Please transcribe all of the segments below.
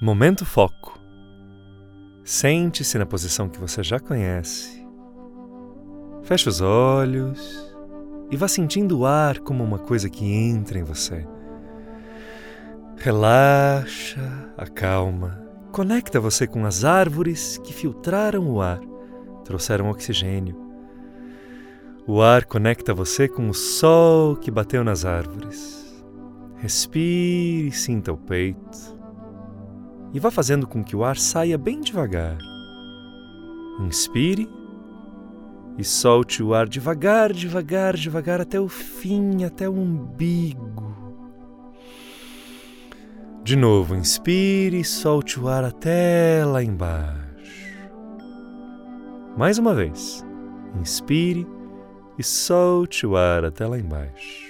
Momento Foco. Sente-se na posição que você já conhece. Feche os olhos e vá sentindo o ar como uma coisa que entra em você. Relaxa, acalma, conecta você com as árvores que filtraram o ar, trouxeram oxigênio. O ar conecta você com o sol que bateu nas árvores. Respire e sinta o peito e vá fazendo com que o ar saia bem devagar. Inspire e solte o ar devagar, devagar, devagar até o fim, até o umbigo. De novo, inspire e solte o ar até lá embaixo. Mais uma vez, inspire e solte o ar até lá embaixo.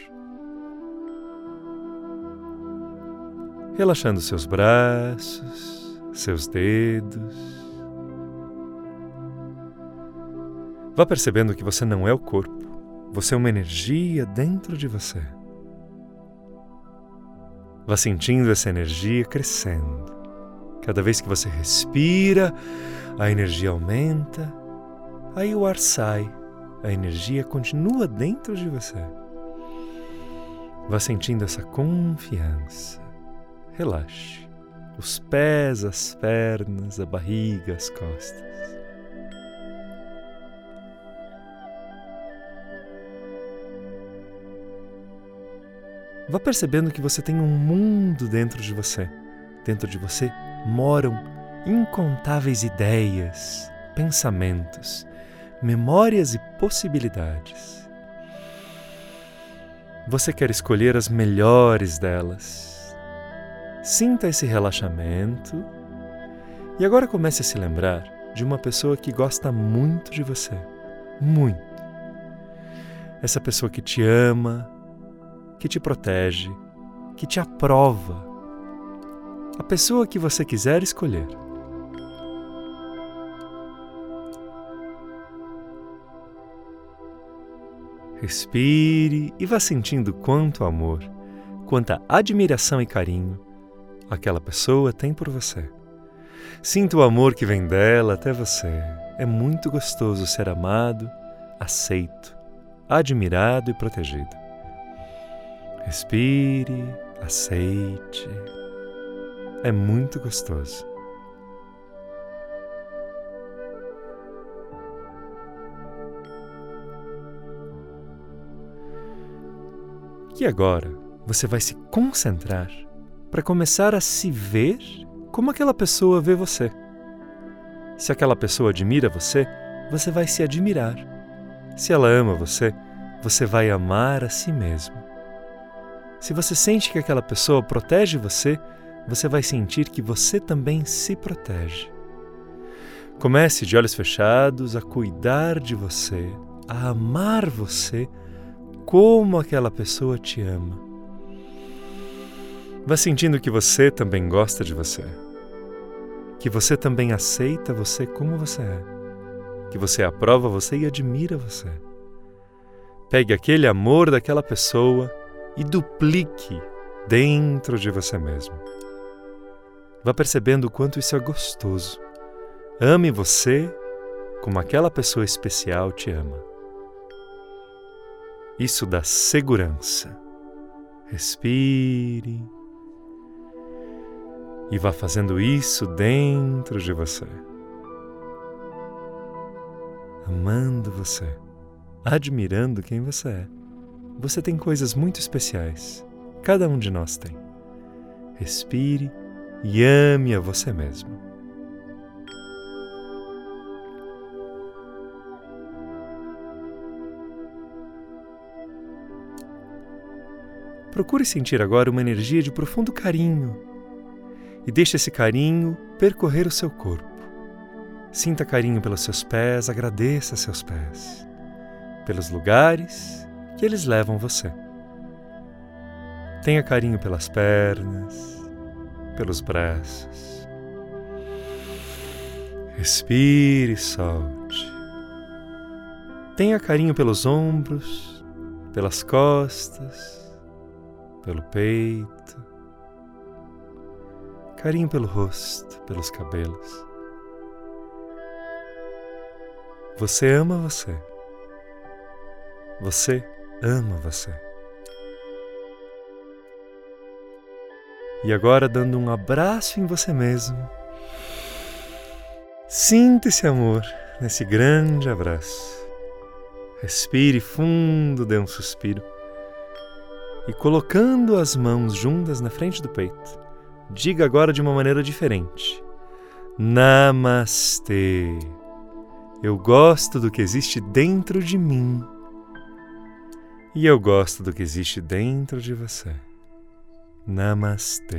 Relaxando seus braços, seus dedos. Vá percebendo que você não é o corpo, você é uma energia dentro de você. Vá sentindo essa energia crescendo. Cada vez que você respira, a energia aumenta, aí o ar sai, a energia continua dentro de você. Vá sentindo essa confiança relaxe. Os pés, as pernas, a barriga, as costas. Vá percebendo que você tem um mundo dentro de você. Dentro de você moram incontáveis ideias, pensamentos, memórias e possibilidades. Você quer escolher as melhores delas Sinta esse relaxamento e agora comece a se lembrar de uma pessoa que gosta muito de você. Muito. Essa pessoa que te ama, que te protege, que te aprova. A pessoa que você quiser escolher. Respire e vá sentindo quanto amor, quanta admiração e carinho aquela pessoa tem por você. Sinta o amor que vem dela até você. É muito gostoso ser amado, aceito, admirado e protegido. Respire, aceite. É muito gostoso. E agora você vai se concentrar para começar a se ver como aquela pessoa vê você. Se aquela pessoa admira você, você vai se admirar. Se ela ama você, você vai amar a si mesmo. Se você sente que aquela pessoa protege você, você vai sentir que você também se protege. Comece de olhos fechados a cuidar de você, a amar você como aquela pessoa te ama. Vá sentindo que você também gosta de você. Que você também aceita você como você é. Que você aprova você e admira você. Pegue aquele amor daquela pessoa e duplique dentro de você mesmo. Vá percebendo o quanto isso é gostoso. Ame você como aquela pessoa especial te ama. Isso dá segurança. Respire e vá fazendo isso dentro de você. Amando você, admirando quem você é. Você tem coisas muito especiais. Cada um de nós tem. Respire e ame a você mesmo. Procure sentir agora uma energia de profundo carinho e deixe esse carinho percorrer o seu corpo. Sinta carinho pelos seus pés, agradeça seus pés, pelos lugares que eles levam você. Tenha carinho pelas pernas, pelos braços. Respire e solte. Tenha carinho pelos ombros, pelas costas, pelo peito carinho pelo rosto, pelos cabelos. Você ama você. Você ama você. E agora, dando um abraço em você mesmo, sinta esse amor nesse grande abraço. Respire fundo, dê um suspiro. E colocando as mãos juntas na frente do peito, diga agora de uma maneira diferente: Namastê. Eu gosto do que existe dentro de mim. E eu gosto do que existe dentro de você. Namastê.